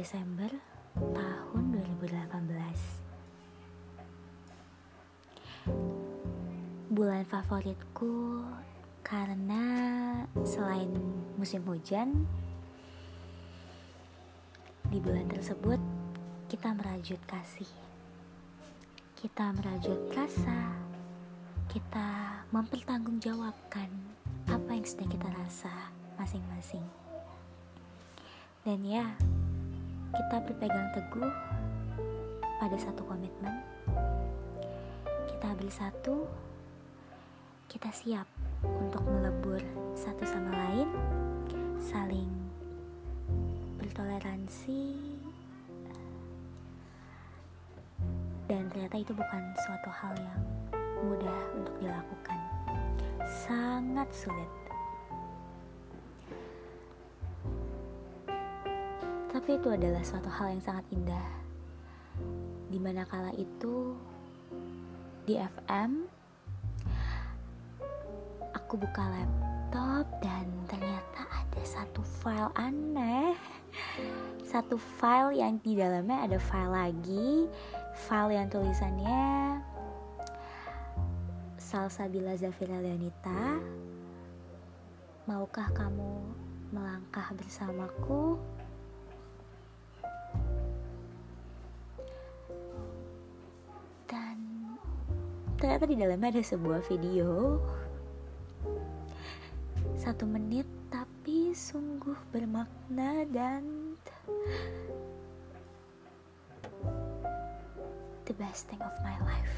Desember tahun 2018 Bulan favoritku karena selain musim hujan Di bulan tersebut kita merajut kasih. Kita merajut rasa Kita mempertanggungjawabkan apa yang sedang kita rasa masing-masing. Dan ya, kita berpegang teguh pada satu komitmen. Kita bersatu, kita siap untuk melebur satu sama lain, saling bertoleransi, dan ternyata itu bukan suatu hal yang mudah untuk dilakukan. Sangat sulit. Tapi itu adalah suatu hal yang sangat indah. Di mana kala itu di FM, aku buka laptop dan ternyata ada satu file aneh. Satu file yang di dalamnya ada file lagi, file yang tulisannya Salsabila Zafira Leonita. Maukah kamu melangkah bersamaku? Ternyata di dalamnya ada sebuah video. Satu menit tapi sungguh bermakna dan the best thing of my life.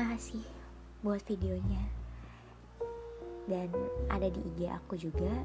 Makasih buat videonya. Dan ada di IG aku juga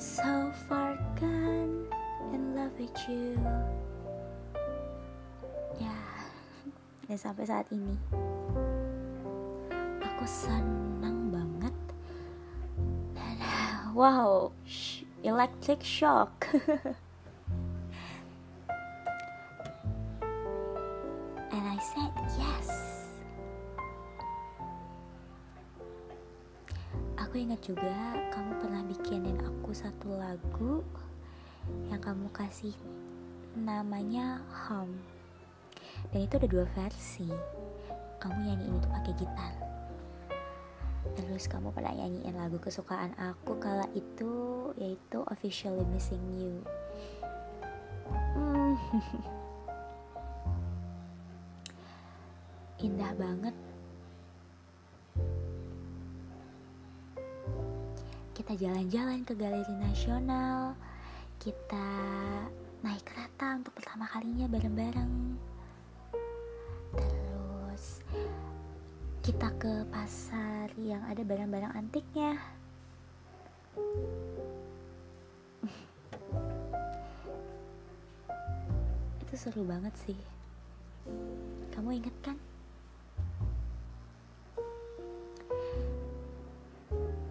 So far gone in love with you dan sampai saat ini Aku senang banget. Dan wow, electric shock. And I said yes. Aku ingat juga kamu pernah bikinin aku satu lagu yang kamu kasih namanya Home. Dan itu ada dua versi. Kamu nyanyiin itu pakai gitar. Terus kamu pernah nyanyiin lagu kesukaan aku kala itu yaitu Officially Missing You. Hmm. Indah banget kita jalan-jalan ke Galeri Nasional, kita naik kereta untuk pertama kalinya bareng-bareng. Kita ke pasar yang ada barang-barang antiknya. Itu seru banget sih. Kamu inget kan?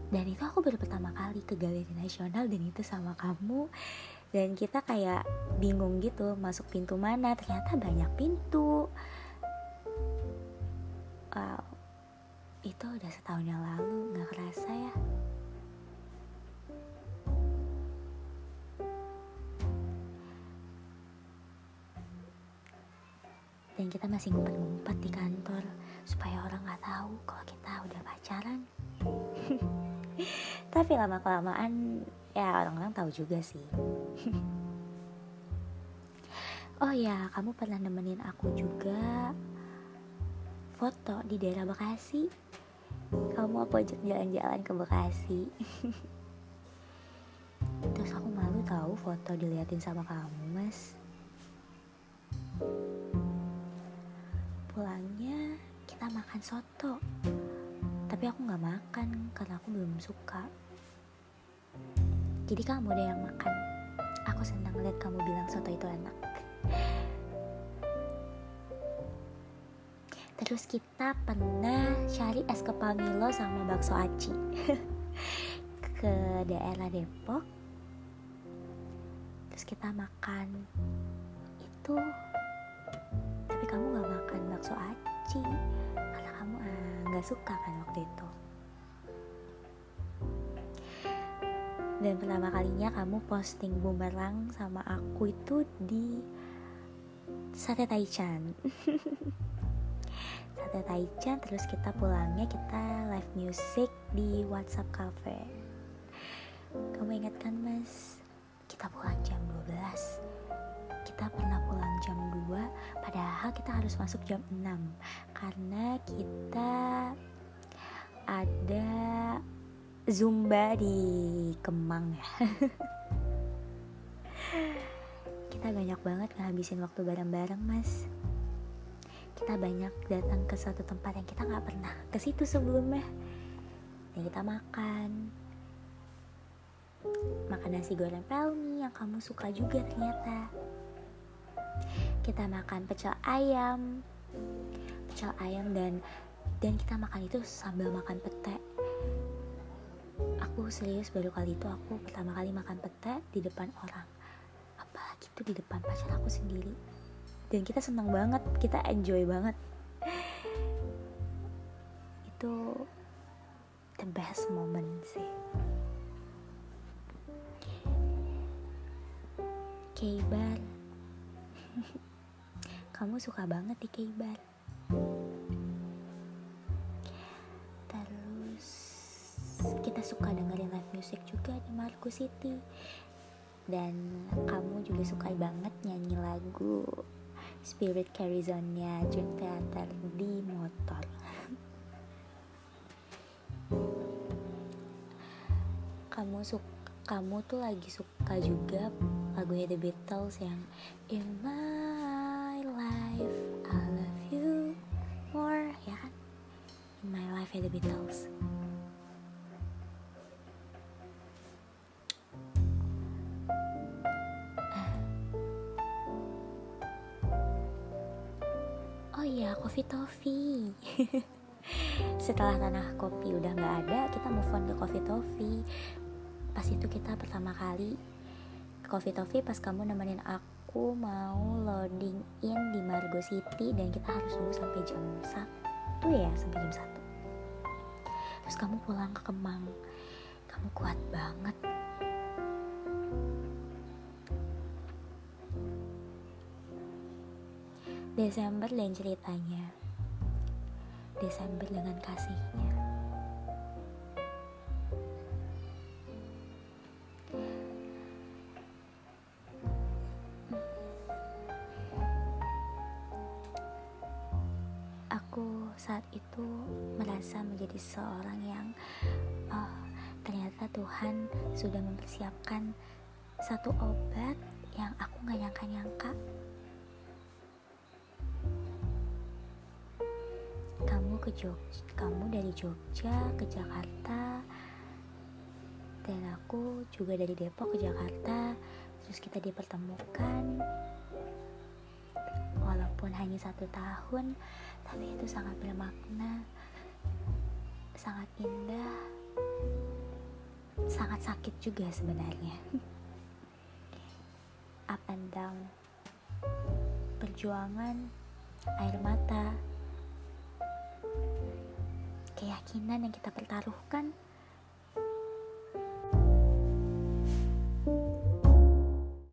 dan itu aku baru pertama kali ke galeri nasional dan itu sama kamu dan kita kayak bingung gitu masuk pintu mana ternyata banyak pintu itu udah setahun yang lalu nggak kerasa ya. Dan kita masih ngumpet-ngumpet di kantor supaya orang nggak tahu kalau kita udah pacaran. Tapi lama kelamaan ya orang-orang tahu juga sih. Oh ya kamu pernah nemenin aku juga foto di daerah Bekasi. Kamu apa ajak jalan-jalan ke Bekasi? Terus aku malu tahu foto diliatin sama kamu mas. Pulangnya kita makan soto. Tapi aku nggak makan karena aku belum suka. Jadi kamu deh yang makan. Aku senang lihat kamu bilang soto itu enak terus kita pernah cari es kepal Milo sama bakso aci. Ke daerah Depok. Terus kita makan itu. Tapi kamu nggak makan bakso aci. Karena kamu eh, nggak uh, suka kan waktu itu. Dan pertama kalinya kamu posting bumerang sama aku itu di sate taichan sate taichan terus kita pulangnya kita live music di WhatsApp cafe. Kamu ingat kan mas? Kita pulang jam 12 kita pernah pulang jam 2 padahal kita harus masuk jam 6 karena kita ada zumba di Kemang. Ya kita banyak banget ngabisin waktu bareng-bareng mas kita banyak datang ke suatu tempat yang kita nggak pernah ke situ sebelumnya. Dan kita makan. Makan nasi goreng pelmi yang kamu suka juga ternyata. Kita makan pecel ayam. Pecel ayam dan dan kita makan itu sambil makan pete. Aku serius baru kali itu aku pertama kali makan pete di depan orang. Apalagi itu di depan pacar aku sendiri dan kita senang banget kita enjoy banget. Itu the best moment sih. Keibar. Kamu suka banget di Keibar. Terus kita suka dengerin live music juga di Marco City. Dan kamu juga suka banget nyanyi lagu Spirit Carry Zone-nya Dream Theater di motor. Kamu suka kamu tuh lagi suka juga lagunya The Beatles yang In my life I love you more ya kan? In my life ya The Beatles Coffee Toffee setelah tanah kopi udah nggak ada kita move on ke Coffee Toffee pas itu kita pertama kali ke Coffee Toffee pas kamu nemenin aku mau loading in di Margo City dan kita harus nunggu sampai jam 1 ya sampai jam 1 terus kamu pulang ke Kemang. Kamu kuat banget Desember dan ceritanya. Desember dengan kasihnya. Aku saat itu merasa menjadi seorang yang oh, ternyata Tuhan sudah mempersiapkan satu obat yang aku gak nyangka-nyangka ke Jogja kamu dari Jogja ke Jakarta. Dan aku juga dari Depok ke Jakarta. Terus kita dipertemukan walaupun hanya satu tahun tapi itu sangat bermakna sangat indah sangat sakit juga sebenarnya. Up and down perjuangan air mata keyakinan yang kita pertaruhkan